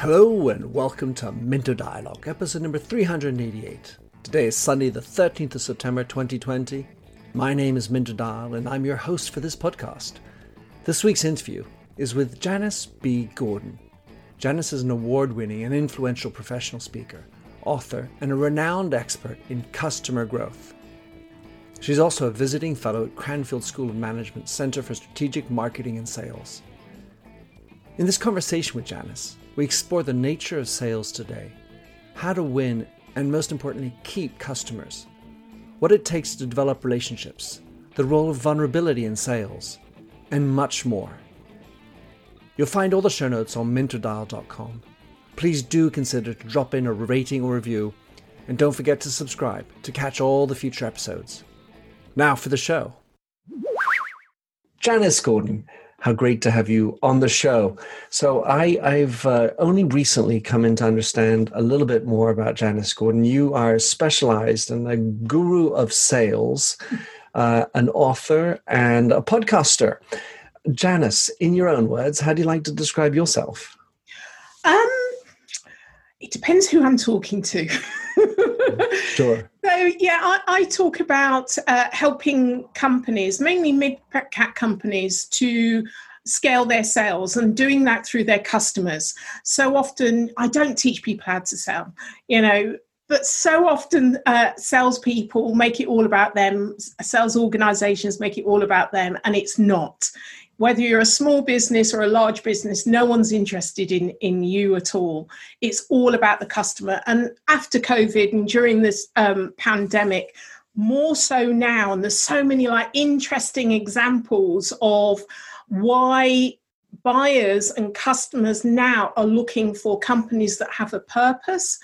Hello and welcome to Minter Dialogue, episode number 388. Today is Sunday, the 13th of September 2020. My name is Minter Dial and I'm your host for this podcast. This week's interview is with Janice B. Gordon. Janice is an award winning and influential professional speaker, author, and a renowned expert in customer growth. She's also a visiting fellow at Cranfield School of Management Center for Strategic Marketing and Sales. In this conversation with Janice, we explore the nature of sales today, how to win, and most importantly, keep customers, what it takes to develop relationships, the role of vulnerability in sales, and much more. You'll find all the show notes on minterdial.com. Please do consider to drop in a rating or review, and don't forget to subscribe to catch all the future episodes. Now for the show. Janice Gordon, how great to have you on the show. So I, have uh, only recently come in to understand a little bit more about Janice Gordon. You are specialized and a guru of sales, uh, an author, and a podcaster. Janice, in your own words, how do you like to describe yourself? Um, it depends who I'm talking to. sure. So yeah, I, I talk about uh, helping companies, mainly mid-cap companies, to scale their sales and doing that through their customers. So often, I don't teach people how to sell. You know, but so often uh, salespeople make it all about them, sales organizations make it all about them, and it's not whether you're a small business or a large business, no one's interested in, in you at all. It's all about the customer. And after COVID and during this um, pandemic, more so now, and there's so many like interesting examples of why buyers and customers now are looking for companies that have a purpose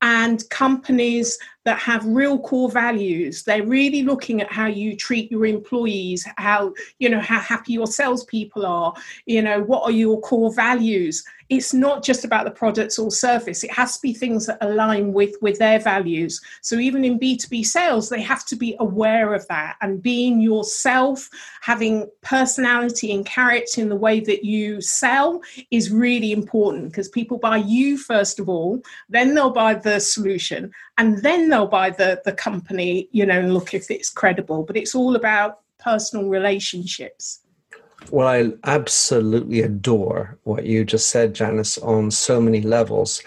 and companies that have real core values. They're really looking at how you treat your employees, how you know how happy your salespeople are. You know what are your core values. It's not just about the products or service. It has to be things that align with with their values. So even in B two B sales, they have to be aware of that and being yourself, having personality and character in the way that you sell is really important because people buy you first of all, then they'll buy the solution, and then they'll buy the the company you know and look if it's credible. But it's all about personal relationships. Well i absolutely adore what you just said janice on so many levels.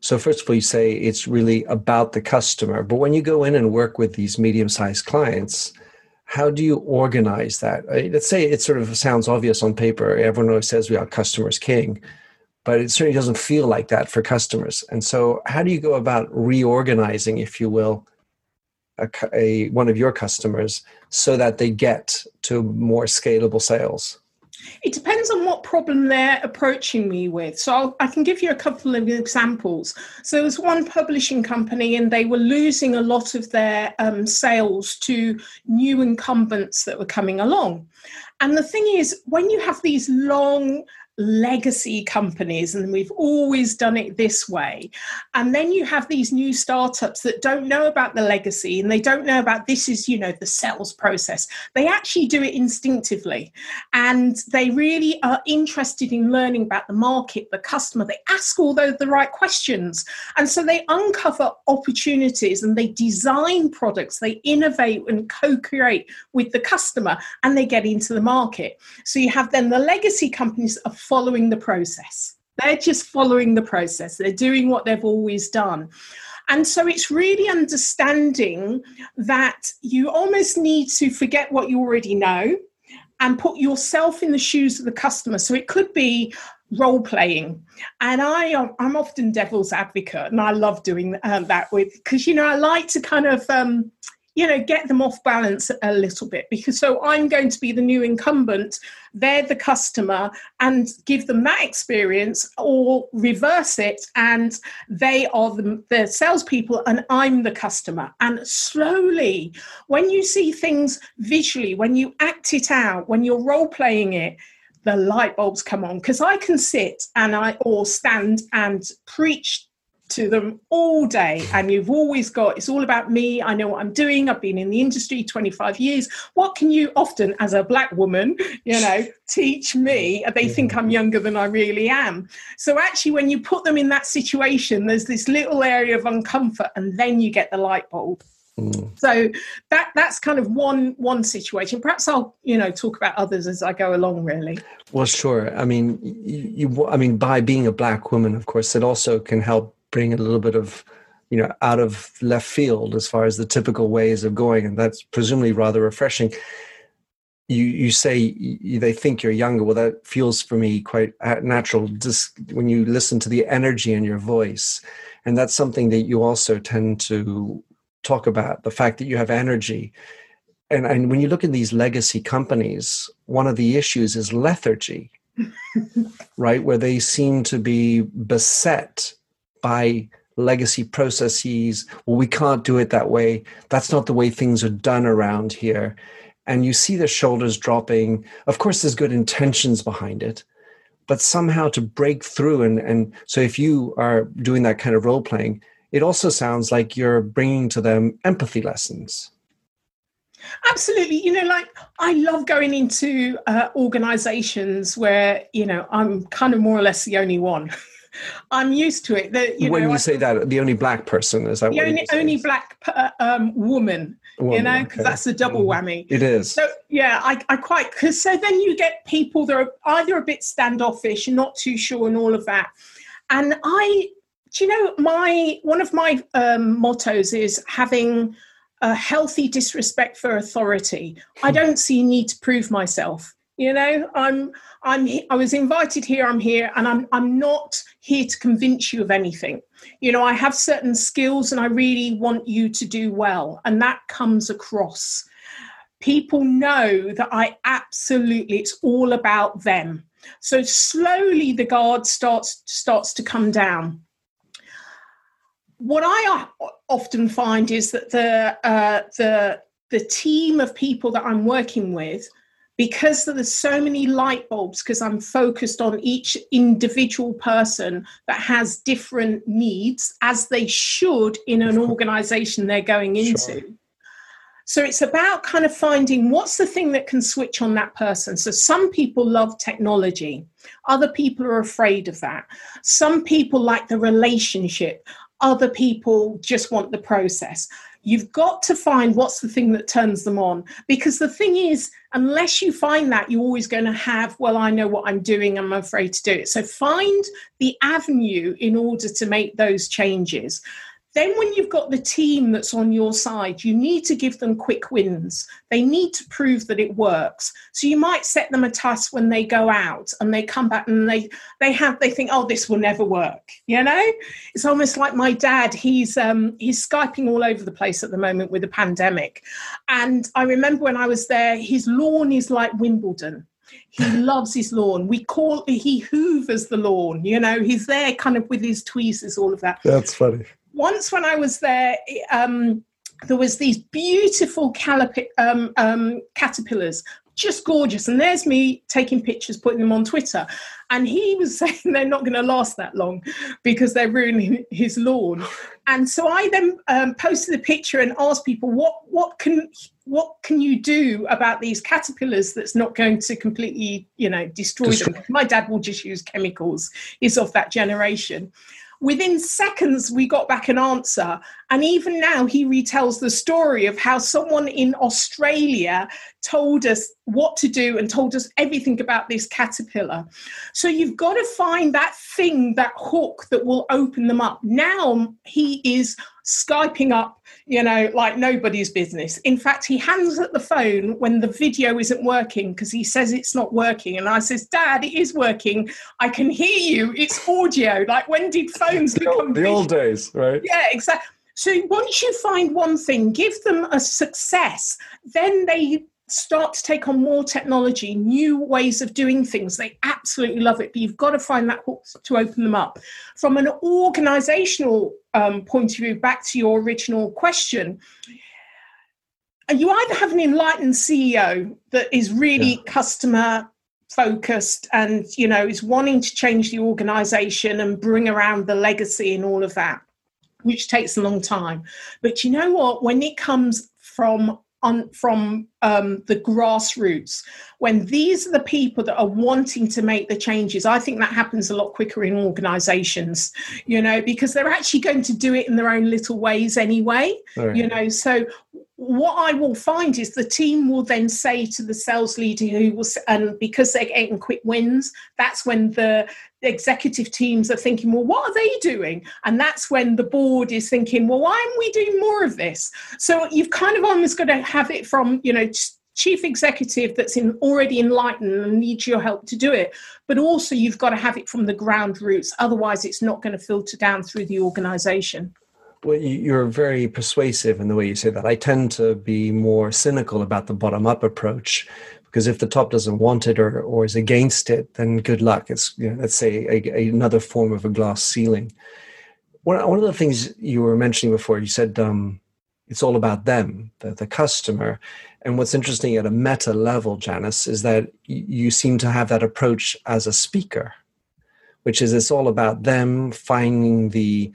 So first of all you say it's really about the customer. But when you go in and work with these medium-sized clients how do you organize that? Let's say it sort of sounds obvious on paper. Everyone always says we are customers king but it certainly doesn't feel like that for customers. And so, how do you go about reorganizing, if you will, a, a, one of your customers so that they get to more scalable sales? It depends on what problem they're approaching me with. So I'll, i can give you a couple of examples. So there was one publishing company, and they were losing a lot of their um, sales to new incumbents that were coming along. And the thing is, when you have these long legacy companies and we've always done it this way. And then you have these new startups that don't know about the legacy and they don't know about this is you know the sales process. They actually do it instinctively and they really are interested in learning about the market the customer. They ask all those the right questions and so they uncover opportunities and they design products they innovate and co-create with the customer and they get into the market. So you have then the legacy companies of following the process. They're just following the process. They're doing what they've always done. And so it's really understanding that you almost need to forget what you already know and put yourself in the shoes of the customer. So it could be role playing, and I I'm often devil's advocate, and I love doing um, that with because you know I like to kind of um, you know get them off balance a little bit because so i'm going to be the new incumbent they're the customer and give them that experience or reverse it and they are the, the salespeople and i'm the customer. And slowly when you see things visually when you act it out when you're role playing it the light bulbs come on. Because i can sit and i or stand and preach to them all day and you've always got it's all about me i know what i'm doing i've been in the industry 25 years what can you often as a black woman you know teach me they think i'm younger than i really am so actually when you put them in that situation there's this little area of uncomfort and then you get the light bulb Mm. So that that's kind of one one situation. Perhaps I'll you know talk about others as I go along. Really. Well, sure. I mean, you, you I mean, by being a black woman, of course, it also can help bring a little bit of you know out of left field as far as the typical ways of going and that's presumably rather refreshing. You you say you, they think you're younger. Well that feels for me quite natural. Just when you listen to the energy in your voice and that's something that you also tend to talk about the fact that you have energy. And and when you look at these legacy companies one of the issues is lethargy right? Where they seem to be beset by legacy processes. Well, we can't do it that way. That's not the way things are done around here. And you see the shoulders dropping. Of course, there's good intentions behind it, but somehow to break through. And, and so if you are doing that kind of role playing, it also sounds like you're bringing to them empathy lessons. Absolutely. You know, like I love going into uh, organizations where, you know, I'm kind of more or less the only one. I'm used to it. That you when know, you I, say that, the only black person is that the only, only black uh, um, woman, woman, You know, because okay. that's a double mm. whammy. It is. So yeah, I, I quite because so then you get people that are either a bit standoffish, not too sure, and all of that. And I, do you know, my one of my um, mottos is having a healthy disrespect for authority. I don't see need to prove myself. You know, I'm I'm I was invited here, I'm here, and I'm I'm not here to convince you of anything. You know, I have certain skills and I really want you to do well, and that comes across. People know that I absolutely it's all about them. So slowly the guard starts starts to come down. What I often find is that the uh, the the team of people that I'm working with because there's so many light bulbs because i'm focused on each individual person that has different needs as they should in an organization they're going into. Sure. so it's about kind of finding what's the thing that can switch on that person. So some people love technology. Other people are afraid of that. Some people like the relationship. Other people just want the process You've got to find what's the thing that turns them on. Because the thing is, unless you find that, you're always going to have, well, I know what I'm doing, I'm afraid to do it. So find the avenue in order to make those changes. Then, when you've got the team that's on your side, you need to give them quick wins. They need to prove that it works. So you might set them a task when they go out and they come back and they they have they think, oh, this will never work. You know, it's almost like my dad. He's um, he's skyping all over the place at the moment with the pandemic, and I remember when I was there, his lawn is like Wimbledon he loves his lawn. We call he hoovers the lawn. You know, he's there kind of with his tweezers, all of that. That's funny once when I was there, um, there was these beautiful calip- um, um, caterpillars, just gorgeous. And there's me taking pictures, putting them on Twitter. And he was saying they're not going to last that long because they're ruining his lawn. And so I then um, posted the picture and asked people, what what can what can you do about these caterpillars that's not going to completely, you know, destroy them? My dad will just use chemicals. He's of that generation. Within seconds, we got back an answer. And even now, he retells the story of how someone in Australia told us what to do and told us everything about this caterpillar. So you've got to find that thing, that hook that will open them up. Now he is Skyping up, you know, like nobody's business. In fact, he hands at the phone when the video isn't working because he says it's not working. And I says, Dad, it is working. I can hear you. It's audio. Like when did phones the become old, the old days, right? Yeah, exactly. So once you find one thing, give them a success, then they start to take on more technology, new ways of doing things. They absolutely love it, but you've got to find that hook to open them up. From an organizational um, point of view, back to your original question, you either have an enlightened CEO that is really yeah. customer focused and you know is wanting to change the organization and bring around the legacy and all of that which takes a long time but you know what when it comes from on from um, the grassroots when these are the people that are wanting to make the changes i think that happens a lot quicker in organizations you know because they're actually going to do it in their own little ways anyway right. you know so what I will find is the team will then say to the sales leader who will, and because they're getting quick wins, that's when the executive teams are thinking, well, what are they doing? And that's when the board is thinking, well, why aren't we doing more of this? So you've kind of almost got to have it from, you know, chief executive that's in already enlightened and needs your help to do it. But also you've got to have it from the ground roots. Otherwise, it's not going to filter down through the organization. Well, you're very persuasive in the way you say that. I tend to be more cynical about the bottom up approach because if the top doesn't want it or, or is against it, then good luck. It's, you know, let's say, a, a, another form of a glass ceiling. One, one of the things you were mentioning before, you said um, it's all about them, the, the customer. And what's interesting at a meta level, Janice, is that you seem to have that approach as a speaker, which is it's all about them finding the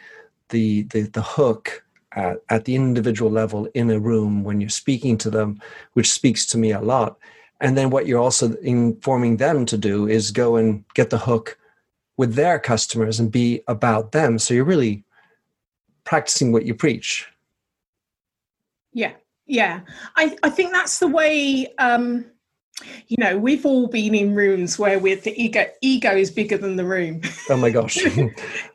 the the, the hook at, at the individual level in a room when you're speaking to them, which speaks to me a lot. And then what you're also informing them to do is go and get the hook with their customers and be about them. So you're really practicing what you preach. Yeah, yeah. I, I think that's the way um, you know we've all been in rooms where with the ego ego is bigger than the room. Oh my gosh.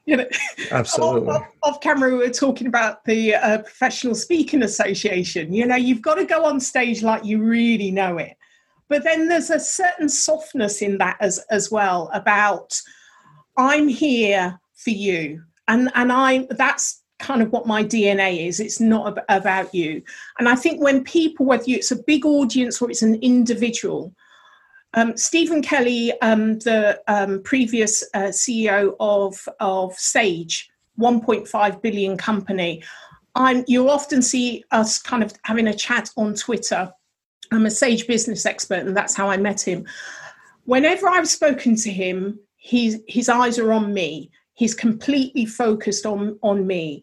You know absolutely. off, off, camera we were talking about the uh, professional speaking association. You know you've got to go on stage like you really know it. But then there's a certain softness in that as as well about i'm here for you. And and i that's kind of what my DNA is. It's not ab- about you. And I think when people, whether it's a big audience or it's an individual, um, Stephen Kelly, um, the um, previous uh, CEO of, of Sage, 1.5 billion company, I'm, you'll often see us kind of having a chat on Twitter. I'm a Sage business expert, and that's how I met him. Whenever I've spoken to him, his, his eyes are on me he's completely focused on on me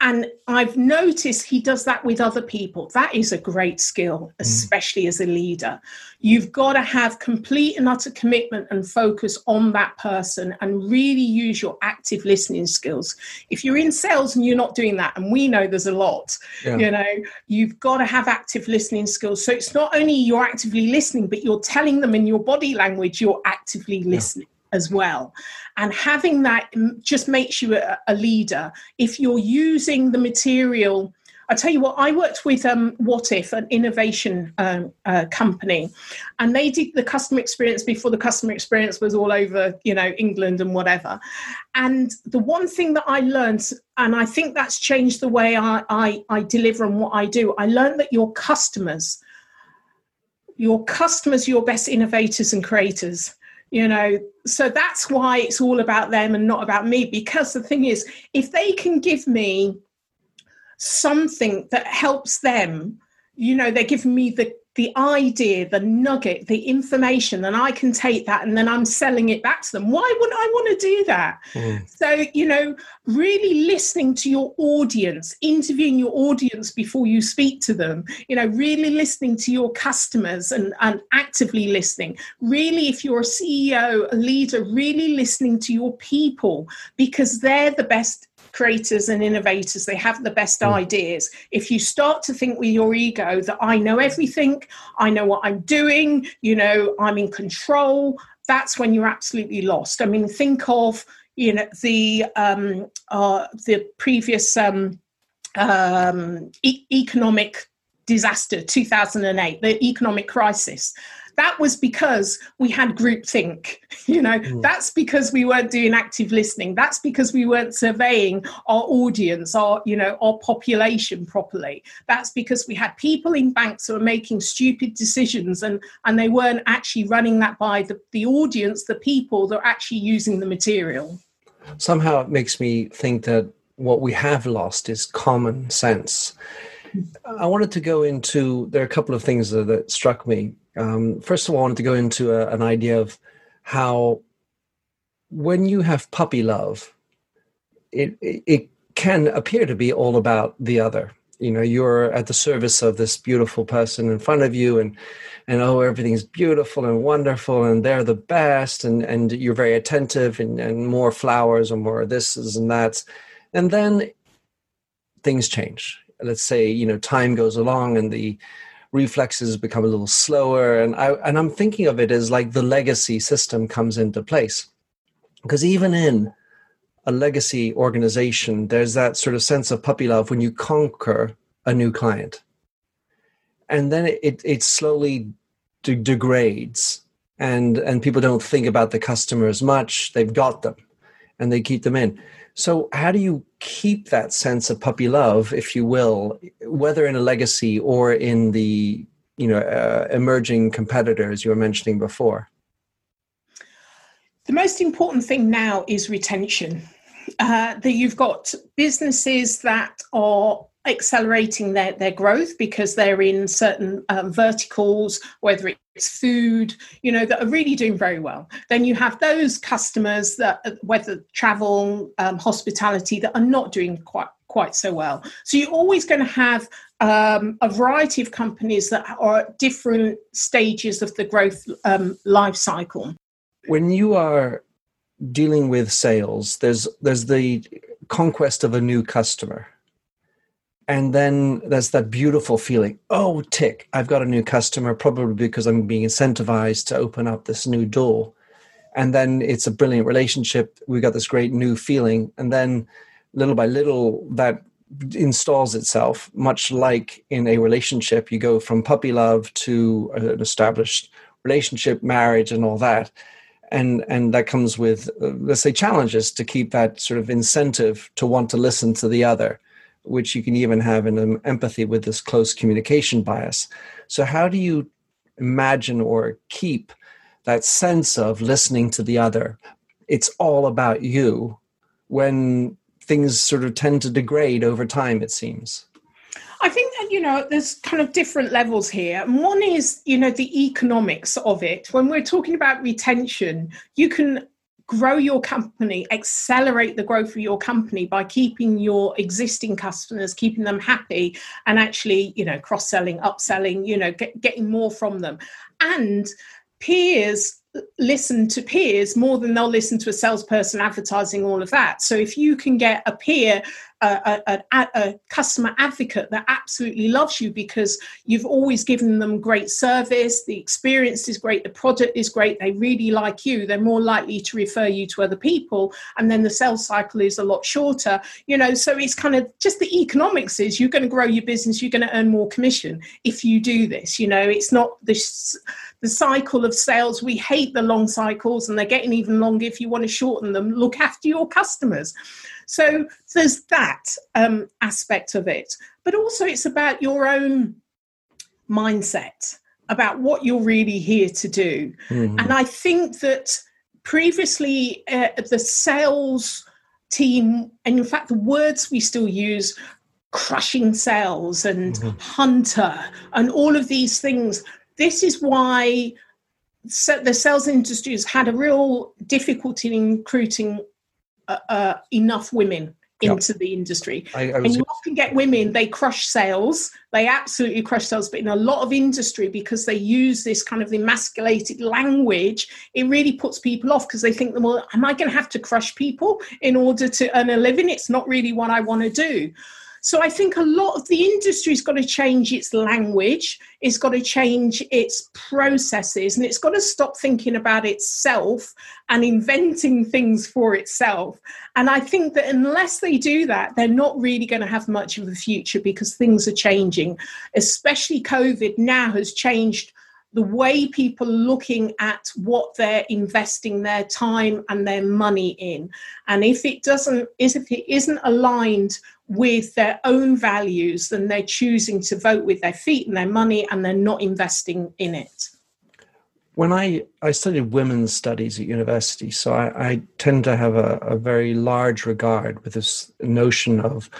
and i've noticed he does that with other people that is a great skill mm. especially mm. as a leader you've got to have complete and utter commitment and focus on that person and really use your active listening skills if you're in sales and you're not doing that and we know there's a lot yeah. you know you've got to have active listening skills so it's not only you're actively listening but you're telling them in your body language you're actively listening yeah as well. And having that just makes you a, a leader. If you're using the material, I tell you what, I worked with um, If, an innovation um, uh, company, and they did the customer experience before the customer experience was all over, you know, England and whatever. And the one thing that I learned, and I think that's changed the way I, I, I deliver and what I do, I learned that your customers, your customers, your best innovators and creators you know so that's why it's all about them and not about me because the thing is if they can give me something that helps them you know they're giving me the the idea, the nugget, the information, and I can take that and then I'm selling it back to them. Why wouldn't I want to do that? Mm. So, you know, really listening to your audience, interviewing your audience before you speak to them, you know, really listening to your customers and, and actively listening. Really, if you're a CEO, a leader, really listening to your people because they're the best creators and innovators they have the best mm. ideas. If you start to think with your ego that i know everything i know what i'm doing you know i'm in control that's when you're absolutely lost. I mean think of you know the um uh the previous um um e- economic disaster 2008 the economic crisis that was because we had groupthink. You know, mm. that's because we weren't doing active listening. That's because we weren't surveying our audience, our, you know, our population properly. That's because we had people in banks who were making stupid decisions and, and they weren't actually running that by the, the audience, the people that are actually using the material. Somehow it makes me think that what we have lost is common sense. Hmm. I wanted to go into there are a couple of things that, that struck me Um, first of all, I wanted to go into a, an idea of how when you have puppy love, it, it, it can appear to be all about the other. You know, you're at the service of this beautiful person in front of you, and and oh, everything's beautiful and wonderful, and they're the best, and and you're very attentive, and and more flowers, and more this and that, and then things change. Let's say you know time goes along, and the reflexes become a little slower. And i and i'm thinking of it as like the legacy system comes into place. Because even in a legacy organization there's that sort of sense of puppy love when you conquer a new client. And then it it slowly de- degrades. And and people don't think about the customer as much. They've got them and they keep them in so, how do you keep that sense of puppy love, if you will, whether in a legacy or in the you know uh, emerging competitors you were mentioning before? The most important thing now is retention. Uh, that you've got businesses that are accelerating their, their growth because they're in certain um, verticals, whether it's food, you know, that are really doing very well. Then you have those customers that, uh, whether travel, um, hospitality, that are not doing quite quite so well. So you're always going to have um, a variety of companies that are at different stages of the growth um, life cycle. When you are dealing with sales, there's there's the conquest of a new customer and then there's that beautiful feeling oh tick i've got a new customer probably because i'm being incentivized to open up this new door. And then it's a brilliant relationship. We got this great new feeling. And then little by little that installs itself much like in a relationship. You go from puppy love to an established relationship marriage and all that. And and that comes with uh, let's say challenges to keep that sort of incentive to want to listen to the other which you can even have in um, empathy with this close communication bias. So, how do you imagine or keep that sense of listening to the other? It's all about you when things sort of tend to degrade over time, it seems. I think that, you know, there's kind of different levels here. One is, you know, the economics of it. When we're talking about retention, you can grow your company, accelerate the growth of your company by keeping your existing customers, keeping them happy, and actually, you know, cross selling, upselling, you know, get, getting more from them. And peers listen to peers more than they'll listen to a salesperson advertising all of that. So if you can get a peer, a, a, a, customer advocate that absolutely loves you because you've always given them great service, the experience is great, the product is great, they really like you, they're more likely to refer you to other people, and then the sales cycle is a lot shorter. You know, so it's kind of just the economics is you're going to grow your business, you're going to earn more commission if you do this. You know, it's not this the cycle of sales. We hate the long cycles and they're getting even longer. If you want to shorten them, look after your customers. So there's that um, aspect of it. But also, it's about your own mindset, about what you're really here to do. Mm-hmm. And I think that previously, uh, the sales team, and in fact, the words we still use, crushing sales and mm-hmm. hunter and all of these things this is why the sales industry has had a real difficulty in recruiting uh, uh, enough women into yep. the industry. I, I and you often get women, they crush sales, they absolutely crush sales, but in a lot of industry, because they use this kind of emasculated language, it really puts people off because they think, well, am I going to have to crush people in order to earn a living? It's not really what I want to do. So I think a lot of the industry's got to change its language, it's got to change its processes, and it's got to stop thinking about itself and inventing things for itself. And I think that unless they do that, they're not really going to have much of a future because things are changing, especially COVID now has changed the way people are looking at what they're investing their time and their money in and if it doesn't is if it isn't aligned with their own values then they're choosing to vote with their feet and their money and they're not investing in it when I, I studied women's studies at university, so I, I tend to have a, a, very large regard with this notion of,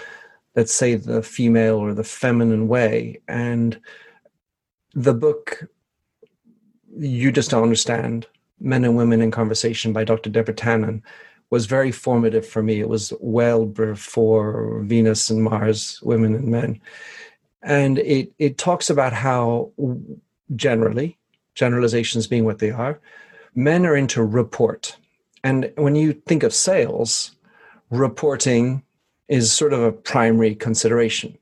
let's say, the female or the feminine way. And the book You Just Don't Understand Men and Women in Conversation by Dr. Deborah Tannen was very formative for me. It was well before Venus and Mars, Women and Men. And it, it talks about how generally, generalizations being what they are, men are into report. And when you think of sales, reporting is sort of a primary consideration.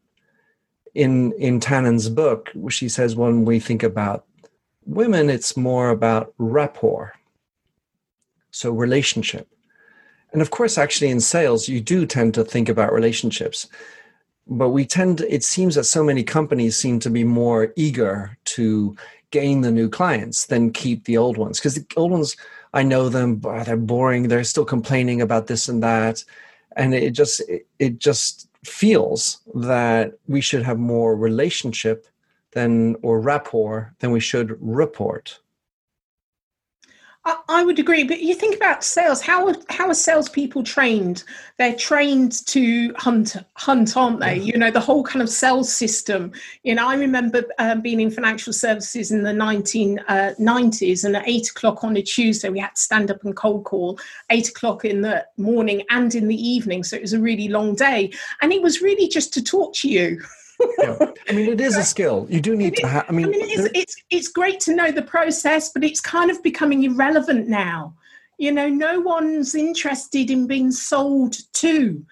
In in Tannen's book, she says when we think about women, it's more about rapport. So relationship. And of course, actually in sales, you do tend to think about relationships. But we tend, it seems that so many companies seem to be more eager to gain the new clients than keep the old ones. Because the old ones, I know them, but they're boring, they're still complaining about this and that and it just it just feels that we should have more relationship than or rapport than we should report I would agree, but you think about sales. How are, how are salespeople trained? They're trained to hunt, hunt, aren't they? You know, the whole kind of sales system. You know, I remember um, being in financial services in the 1990s, uh, and at eight o'clock on a Tuesday, we had to stand up and cold call eight o'clock in the morning and in the evening. So it was a really long day, and it was really just to talk to you. Yeah. I mean, it is a skill. You do need to have. I mean, I mean it's, it's it's great to know the process, but it's kind of becoming irrelevant now. You know, no one's interested in being sold to.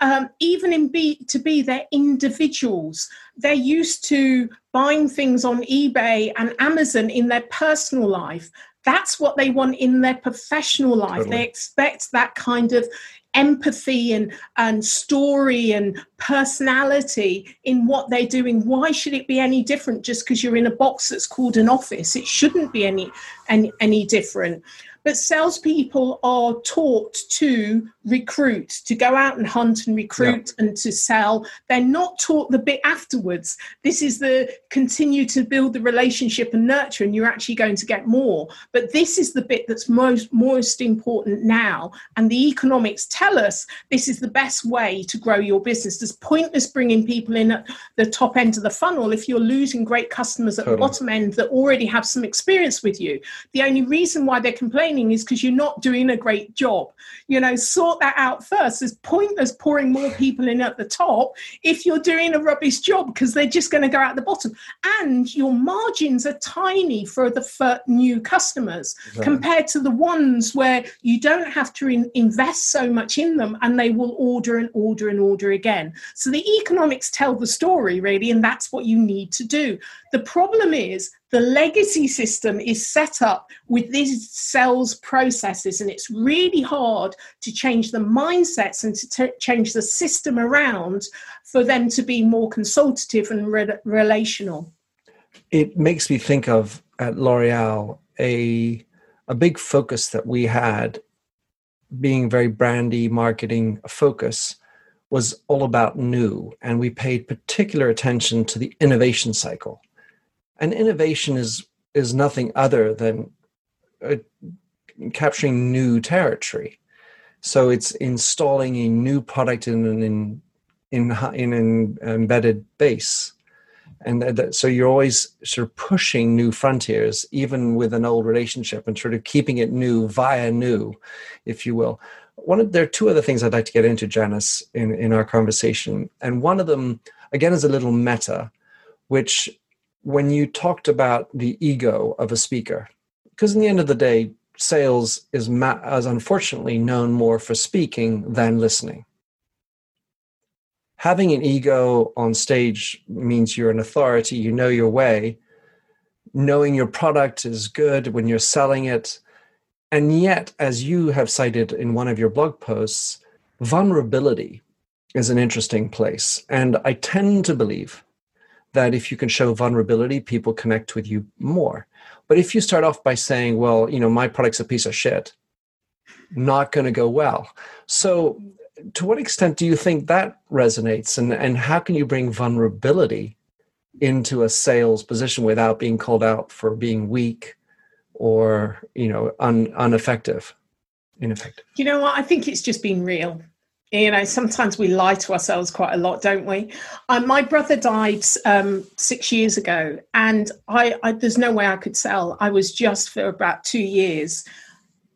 Um, even in B2B, they're individuals. They're used to buying things on eBay and Amazon in their personal life. That's what they want in their professional life. Totally. They expect that kind of empathy and, and story and personality in what they're doing. Why should it be any different just because you're in a box that's called an office? It shouldn't be any, any, any different. But salespeople are taught to recruit, to go out and hunt and recruit yeah. and to sell. They're not taught the bit afterwards. This is the continue to build the relationship and nurture, and you're actually going to get more. But this is the bit that's most most important now. And the economics tell us this is the best way to grow your business. There's pointless bringing people in at the top end of the funnel if you're losing great customers at totally. the bottom end that already have some experience with you. The only reason why they're complaining is because you're not doing a great job. You know, sort that out first. There's pointless pouring more people in at the top if you're doing a rubbish job because they're just going to go out the bottom. And your margins are tiny for the for new customers exactly. compared to the ones where you don't have to in, invest so much in them and they will order and order and order again. So the economics tell the story really, and that's what you need to do. The problem is the legacy system is set up with these sales processes, and it's really hard to change the mindsets and to t- change the system around for them to be more consultative and re- relational. It makes me think of at L'Oreal a a big focus that we had, being very brandy marketing focus, was all about new, and we paid particular attention to the innovation cycle and innovation is is nothing other than uh, capturing new territory. So it's installing a new product in an in in, in an embedded base. And that, so you're always sort of pushing new frontiers even with an old relationship and sort of keeping it new via new if you will. One of there are two other things i'd like to get into janice in, in our conversation. And one of them again is a little meta which when you talked about the ego of a speaker, because in the end of the day, sales is ma- as unfortunately known more for speaking than listening. Having an ego on stage means you're an authority, you know your way. Knowing your product is good when you're selling it. And yet, as you have cited in one of your blog posts, vulnerability is an interesting place. And I tend to believe that if you can show vulnerability, people connect with you more. But if you start off by saying, well, you know, my product's a piece of shit, not going to go well. So, to what extent do you think that resonates? And, and how can you bring vulnerability into a sales position without being called out for being weak or, you know, un, ineffective? Ineffective. You know what? I think it's just being real you know sometimes we lie to ourselves quite a lot don't we um, my brother died um, six years ago and I, I, there's no way i could sell i was just for about two years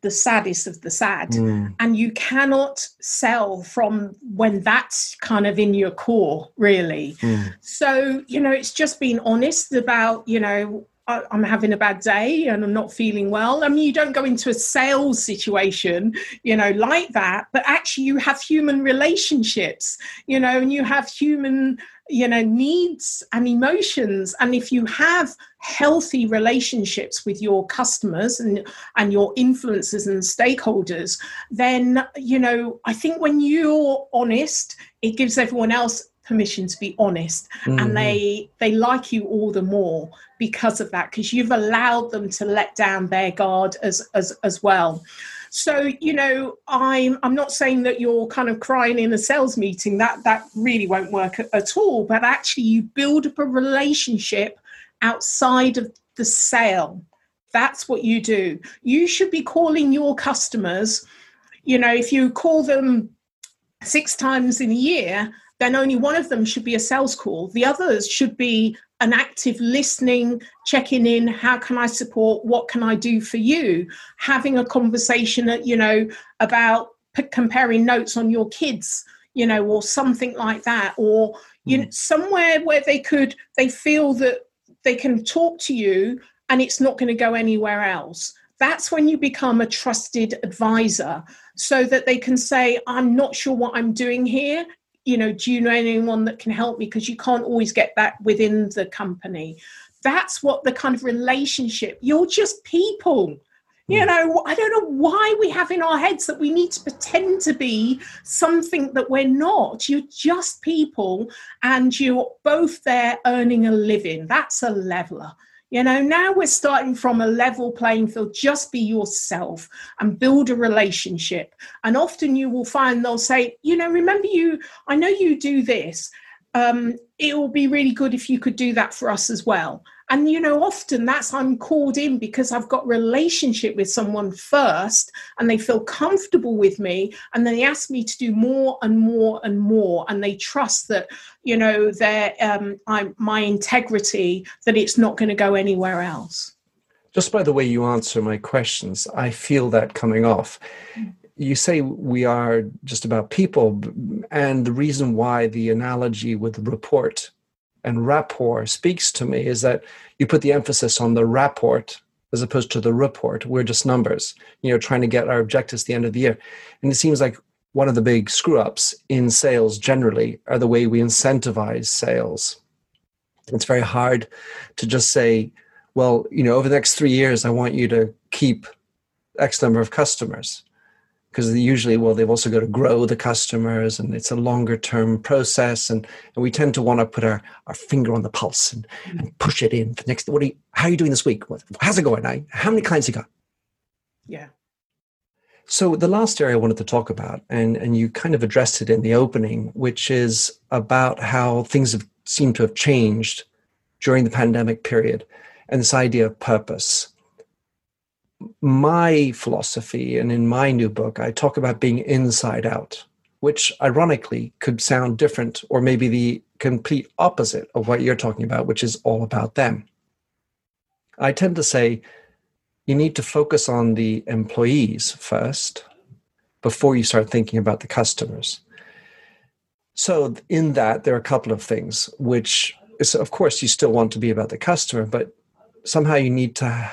the saddest of the sad mm. and you cannot sell from when that's kind of in your core really mm. so you know it's just being honest about you know I'm having a bad day and I'm not feeling well. I mean, you don't go into a sales situation, you know, like that, but actually you have human relationships, you know, and you have human, you know, needs and emotions. And if you have healthy relationships with your customers and, and your influencers and stakeholders, then, you know, I think when you're honest, it gives everyone else permission to be honest. Mm-hmm. and they they like you all the more because of that because you've allowed them to let down their guard as as as well. So you know i'm i'm not saying that you're kind of crying in a sales meeting. That that really won't work at, at all. But actually you build up a relationship outside of the sale. That's what you do. You should be calling your customers. You know if you call them six times in a year then only one of them should be a sales call. The others should be an active listening, checking in, how can I support, what can I do for you, having a conversation, that you know, about p- comparing notes on your kids, you know, or something like that, or you know, somewhere where they could, they feel that they can talk to you and it's not going to go anywhere else. That's when you become a trusted advisor so that they can say, I'm not sure what I'm doing here you know do you know anyone that can help me? Because you can't always get that within the company. That's what the kind of relationship you're just people. You hmm. know i don't know why we have in our heads that we need to pretend to be something that we're not. You're just people and you're both there earning a living. That's a leveler you know, now we're starting from a level playing field. Just be yourself and build a relationship. And often you will find they'll say, you know, remember you, I know you do this. Um, it will be really good if you could do that for us as well and you know often that's i'm called in because i've got relationship with someone first and they feel comfortable with me and then they ask me to do more and more and more and they trust that you know their um I'm, my integrity that it's not going to go anywhere else. Just by the way you answer my questions i feel that coming off. You say we are just about people and the reason why the analogy with the report and rapport speaks to me is that you put the emphasis on the rapport as opposed to the report. We're just numbers, you know, trying to get our objectives at the end of the year. And it seems like one of the big screw ups in sales generally are the way we incentivize sales. It's very hard to just say, well, you know, over the next three years, I want you to keep X number of customers because usually well they've also got to grow the customers and it's a longer term process and, and we tend to want to put our, our finger on the pulse and, and push it in the next what are you how are you doing this week? What, how's it going? Now how many clients you got? Yeah. So the last area i wanted to talk about and and you kind of addressed it in the opening which is about how things have seemed to have changed during the pandemic period and this idea of purpose my philosophy and in my new book, I talk about being inside out, which ironically could sound different or maybe the complete opposite of what you're talking about, which is all about them. I tend to say you need to focus on the employees first before you start thinking about the customers. So, in that, there are a couple of things, which is, of course, you still want to be about the customer, but somehow you need to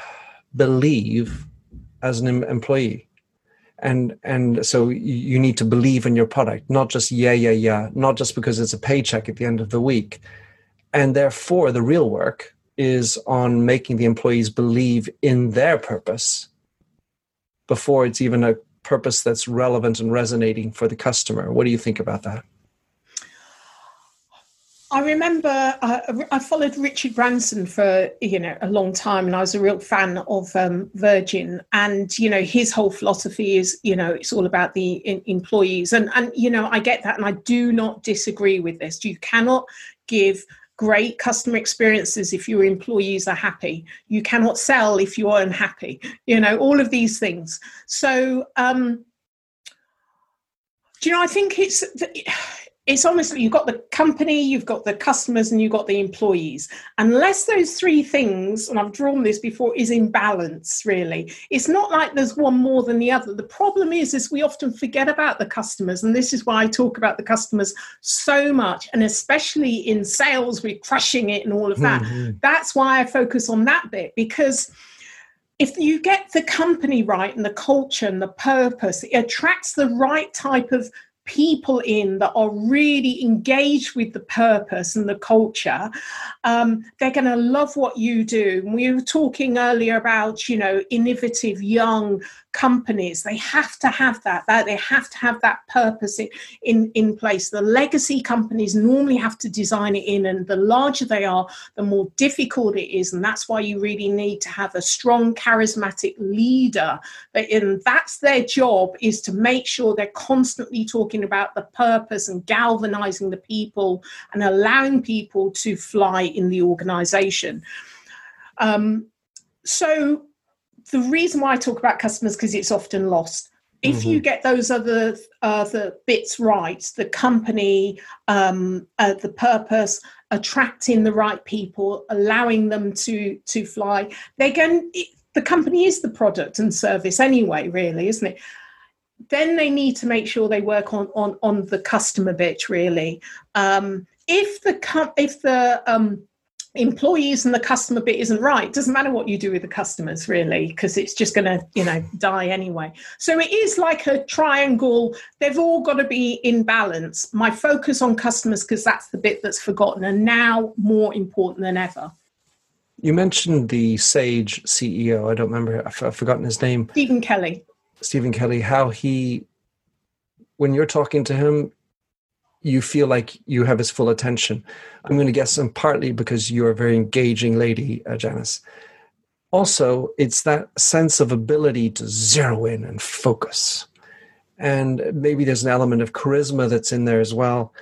believe as an employee. And and so you need to believe in your product not just yeah yeah yeah not just because it's a paycheck at the end of the week. And therefore the real work is on making the employees believe in their purpose before it's even a purpose that's relevant and resonating for the customer. What do you think about that I remember uh, I followed Richard Branson for you know a long time, and I was a real fan of um, Virgin. And you know his whole philosophy is you know it's all about the in- employees, and and you know I get that, and I do not disagree with this. You cannot give great customer experiences if your employees are happy. You cannot sell if you're unhappy. You know all of these things. So. Um, Do you know? I think it's it's honestly you've got the company, you've got the customers, and you've got the employees. Unless those three things, and I've drawn this before, is in balance. Really, it's not like there's one more than the other. The problem is, is we often forget about the customers, and this is why I talk about the customers so much, and especially in sales, we're crushing it and all of that. Mm-hmm. That's why I focus on that bit because if you get the company right and the culture and the purpose, it attracts the right type of people in that are really engaged with the purpose and the culture, um, they're going to love what you do. we were talking earlier about, you know, innovative young companies. They have to have that, that they have to have that purpose in, in, in place. The legacy companies normally have to design it in and the larger they are the more difficult it is. And that's why you really need to have a strong charismatic leader. But and that's their job is to make sure they're constantly talking about the purpose and galvanizing the people and allowing people to fly in the organization. Um, so the reason why I talk about customers because it's often lost. If mm-hmm. you get those other other bits right, the company, um, uh, the purpose, attracting the right people, allowing them to to fly, they're going. It, the company is the product and service anyway, really, isn't it? Then they need to make sure they work on on on the customer bit really. Um, if the if the um, employees and the customer bit isn't right. Doesn't matter what you do with the customers really because it's just going to you know die anyway. So it is like a triangle. They've all got to be in balance. My focus on customers because that's the bit that's forgotten and now more important than ever. You mentioned the sage ceo i don't remember i've forgotten his name. Stephen kelly. Stephen kelly how he when you're talking to him you feel like you have his full attention. I'm going to guess, and partly because you're a very engaging lady, uh, Janice. Also, it's that sense of ability to zero in and focus. And maybe there's an element of charisma that's in there as well.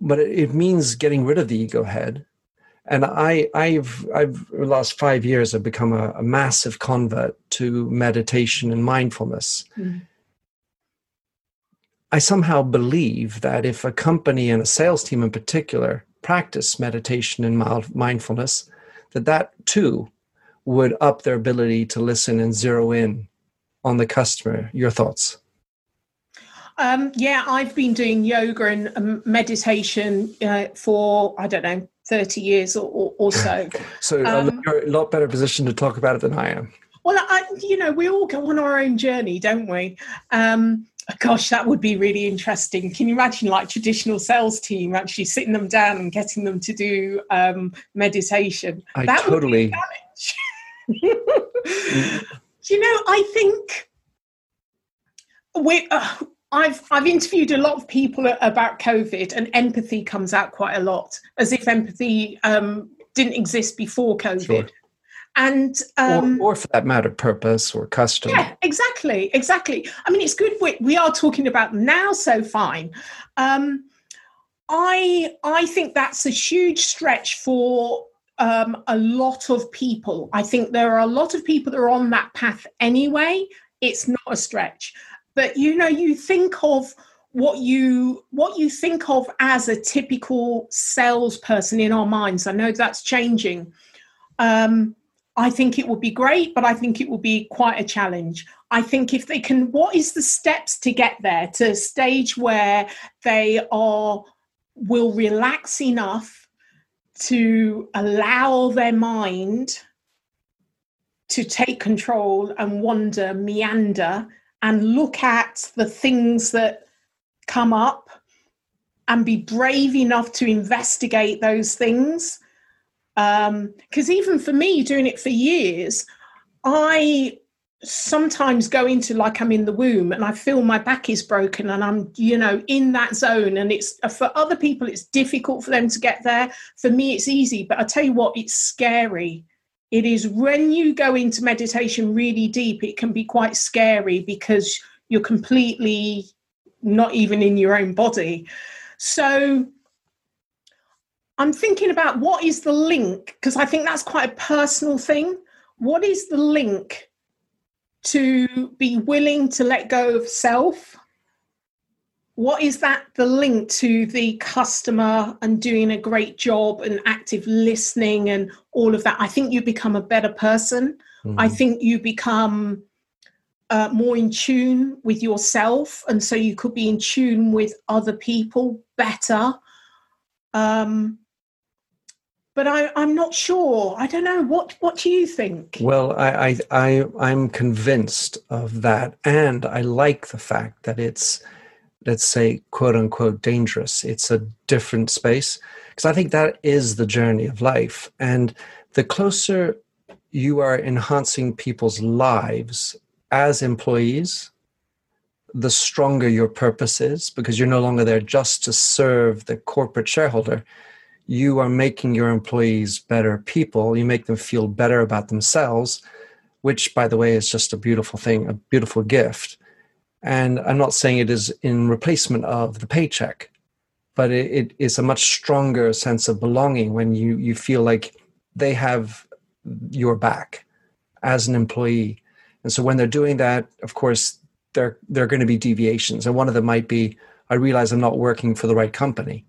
But it, it means getting rid of the ego head. And I, I've, I've, the last five years, I've become a, a massive convert to meditation and mindfulness. Mm I somehow believe that if a company and a sales team in particular practice meditation and mindfulness, that that too would up their ability to listen and zero in on the customer. Your thoughts? Um, yeah, I've been doing yoga and um, meditation uh, for I don't know thirty years or, or, or so. so um, you're a lot better position to talk about it than I am. Well, I, you know, we all go on our own journey, don't we? Um, Gosh, that would be really interesting. Can you imagine, like traditional sales team, actually sitting them down and getting them to do um, meditation? I that totally. you know, I think we. Uh, I've I've interviewed a lot of people about COVID, and empathy comes out quite a lot, as if empathy um, didn't exist before COVID. Sure and um, or, or, for that matter purpose or custom. Yeah exactly exactly. I mean it's good we, we are talking about now so fine. Um, i i think that's a huge stretch for um, a lot of people. I think there are a lot of people that are on that path anyway. It's not a stretch. But you know you think of what you what you think of as a typical salesperson in our minds. I know that's changing. Um, I think it would be great, but I think it will be quite a challenge. I think if they can, what is the steps to get there to a stage where they are will relax enough to allow their mind to take control and wander, meander, and look at the things that come up and be brave enough to investigate those things because um, even for me doing it for years i sometimes go into like i'm in the womb and i feel my back is broken and i'm you know in that zone. And it's for other people it's difficult for them to get there. For me it's easy. But i tell you what it's scary. It is when you go into meditation really deep it can be quite scary because you're completely not even in your own body. So I'm thinking about what is the link, because I think that's quite a personal thing. What is the link to be willing to let go of self what is that the link to the customer and doing a great job and active listening and all of that i think you become a better person mm-hmm. i think you become uh, more in tune with yourself and so you could be in tune with other people better um, but I, am not sure. I don't know. What What do you think? Well, I, I, I, am convinced of that, and I like the fact that it's, let's say, quote unquote, dangerous. It's a different space because I think that is the journey of life, and the closer you are enhancing people's lives as employees, the stronger your purpose is because you're no longer there just to serve the corporate shareholder you are making your employees better people. You make them feel better about themselves, which, by the way, is just a beautiful thing, a beautiful gift. And I'm not saying it is in replacement of the paycheck, but it, it is a much stronger sense of belonging when you, you feel like they have your back as an employee. And so when they're doing that, of course, there, there are going to be deviations. And one of them might be I realize I'm not working for the right company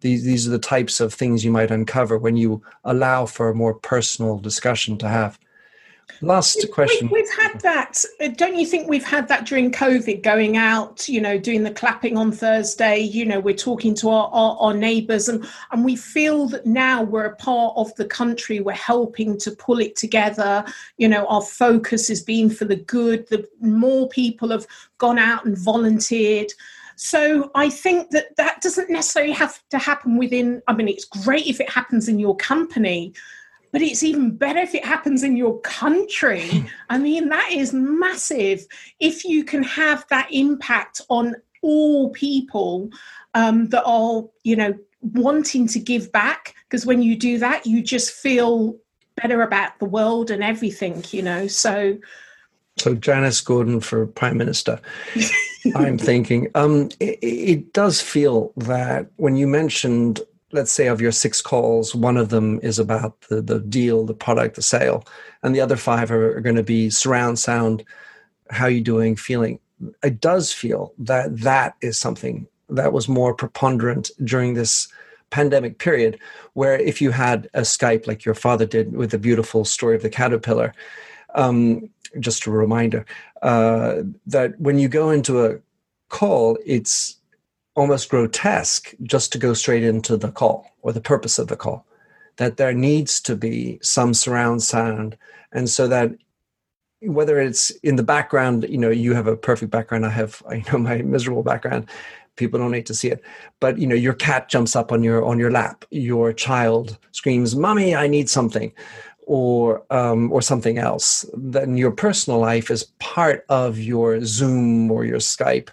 these these are the types of things you might uncover when you allow for a more personal discussion to have. Last question we, have had that. Uh, don't you think we've had that during covid going out you know doing the clapping on thursday you know we're talking to our, our, our neighbors and and we feel that now we're a part of the country we're helping to pull it together you know our focus has been for the good the more people have gone out and volunteered so I think that that doesn't necessarily have to happen within, I mean, it's great if it happens in your company, but it's even better if it happens in your country. I mean, that is massive. If you can have that impact on all people um, that are, you know, wanting to give back, because when you do that, you just feel better about the world and everything, you know. So, so Janice Gordon for Prime Minister. I'm thinking. Um, it, it, does feel that when you mentioned, let's say, of your six calls, one of them is about the, the deal, the product, the sale, and the other five are, are going to be surround sound, how you doing, feeling. It does feel that that is something that was more preponderant during this pandemic period, where if you had a Skype like your father did with the beautiful story of the caterpillar, um, just a reminder uh, that when you go into a call, it's almost grotesque just to go straight into the call or the purpose of the call. That there needs to be some surround sound, and so that whether it's in the background, you know, you have a perfect background. I have, I know my miserable background. People don't need to see it, but you know, your cat jumps up on your on your lap. Your child screams, "Mommy, I need something." Or um, or something else, then your personal life is part of your Zoom or your Skype,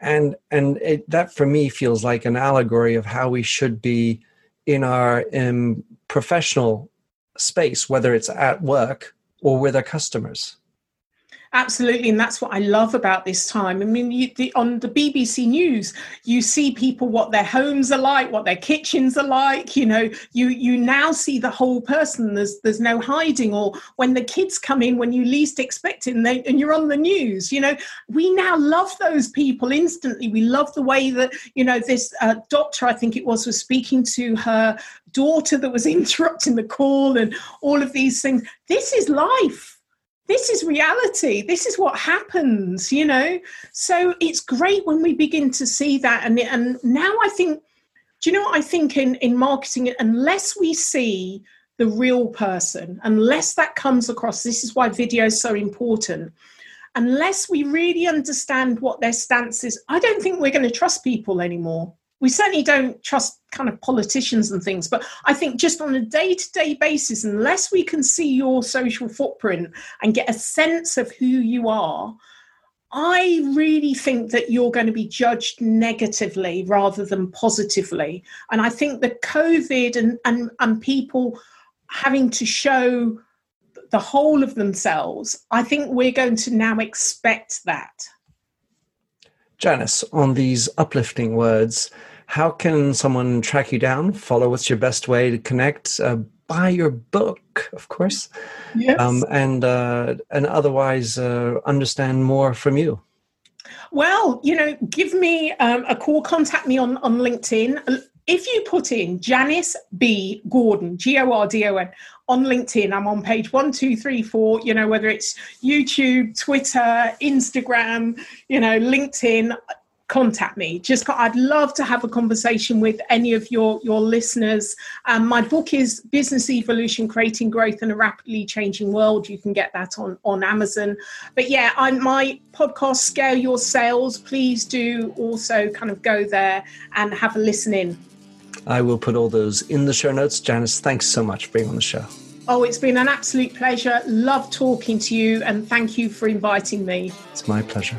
and and it, that for me feels like an allegory of how we should be in our um, professional space, whether it's at work or with our customers. Absolutely, and that's what I love about this time. I mean, you, the, on the BBC News, you see people what their homes are like, what their kitchens are like. You know, you you now see the whole person. There's there's no hiding. Or when the kids come in when you least expect it, and, they, and you're on the news. You know, we now love those people instantly. We love the way that you know this uh, doctor, I think it was, was speaking to her daughter that was interrupting the call, and all of these things. This is life this is reality. This is what happens you know? So it's great when we begin to see that. And and now i think do you know what i think in in marketing? Unless we see the real person unless that comes across this is why video is so important. Unless we really understand what their stance is i don't think we're going to trust people anymore we certainly don't trust kind of politicians and things but i think just on a day-to-day basis unless we can see your social footprint and get a sense of who you are i really think that you're going to be judged negatively rather than positively. And i think the covid and and, and people having to show the whole of themselves i think we're going to now expect that. Janice, on these uplifting words, how can someone track you down, follow? What's your best way to connect? Uh, buy your book, of course, yes. um, and uh, and otherwise uh, understand more from you. Well, you know, give me um, a call, contact me on, on LinkedIn. If you put in Janice B. Gordon, G O R D O N, on LinkedIn, I'm on page one, two, three, four, you know, whether it's YouTube, Twitter, Instagram, you know, LinkedIn, contact me. Just i'd love to have a conversation with any of your your listeners. Um, my book is business evolution creating growth in a rapidly changing world. You can get that on on amazon. But yeah i my podcast scale your sales please do also kind of go there and have a listen in. I will put all those in the show notes. Janice thanks so much for being on the show. Oh, it's been an absolute pleasure. Love talking to you, and thank you for inviting me. It's my pleasure.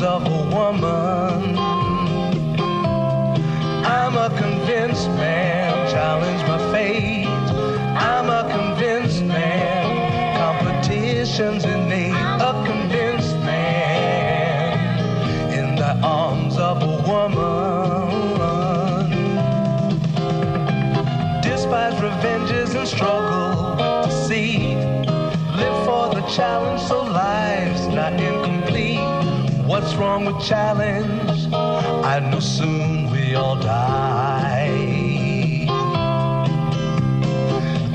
Challenge, challenge? I know soon we all die.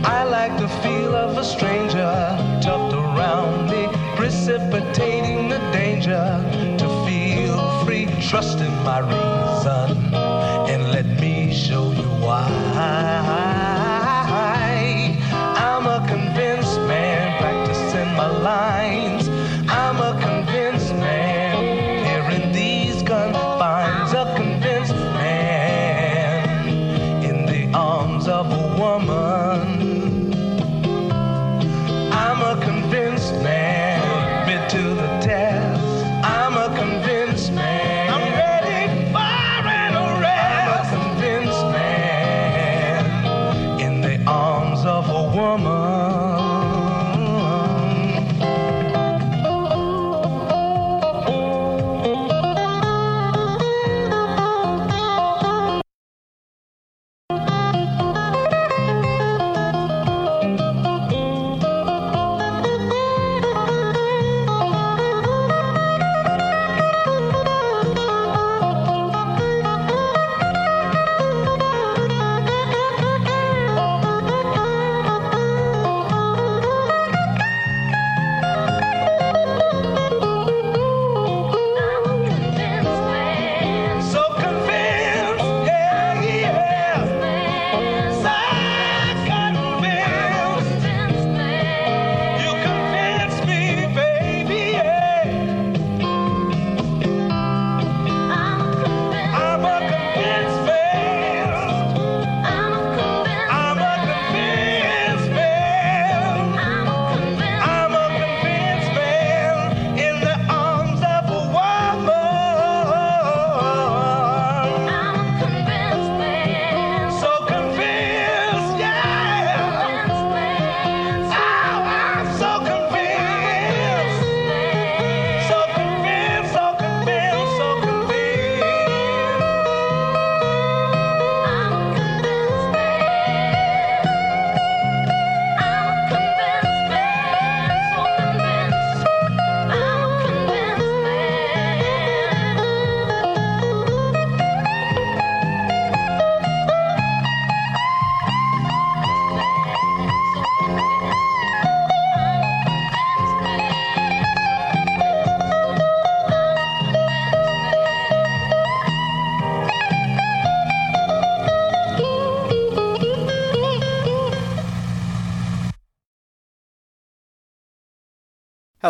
I like the feel of a stranger tucked around me, precipitating the danger to feel free. Trust in my reason and let me show you why.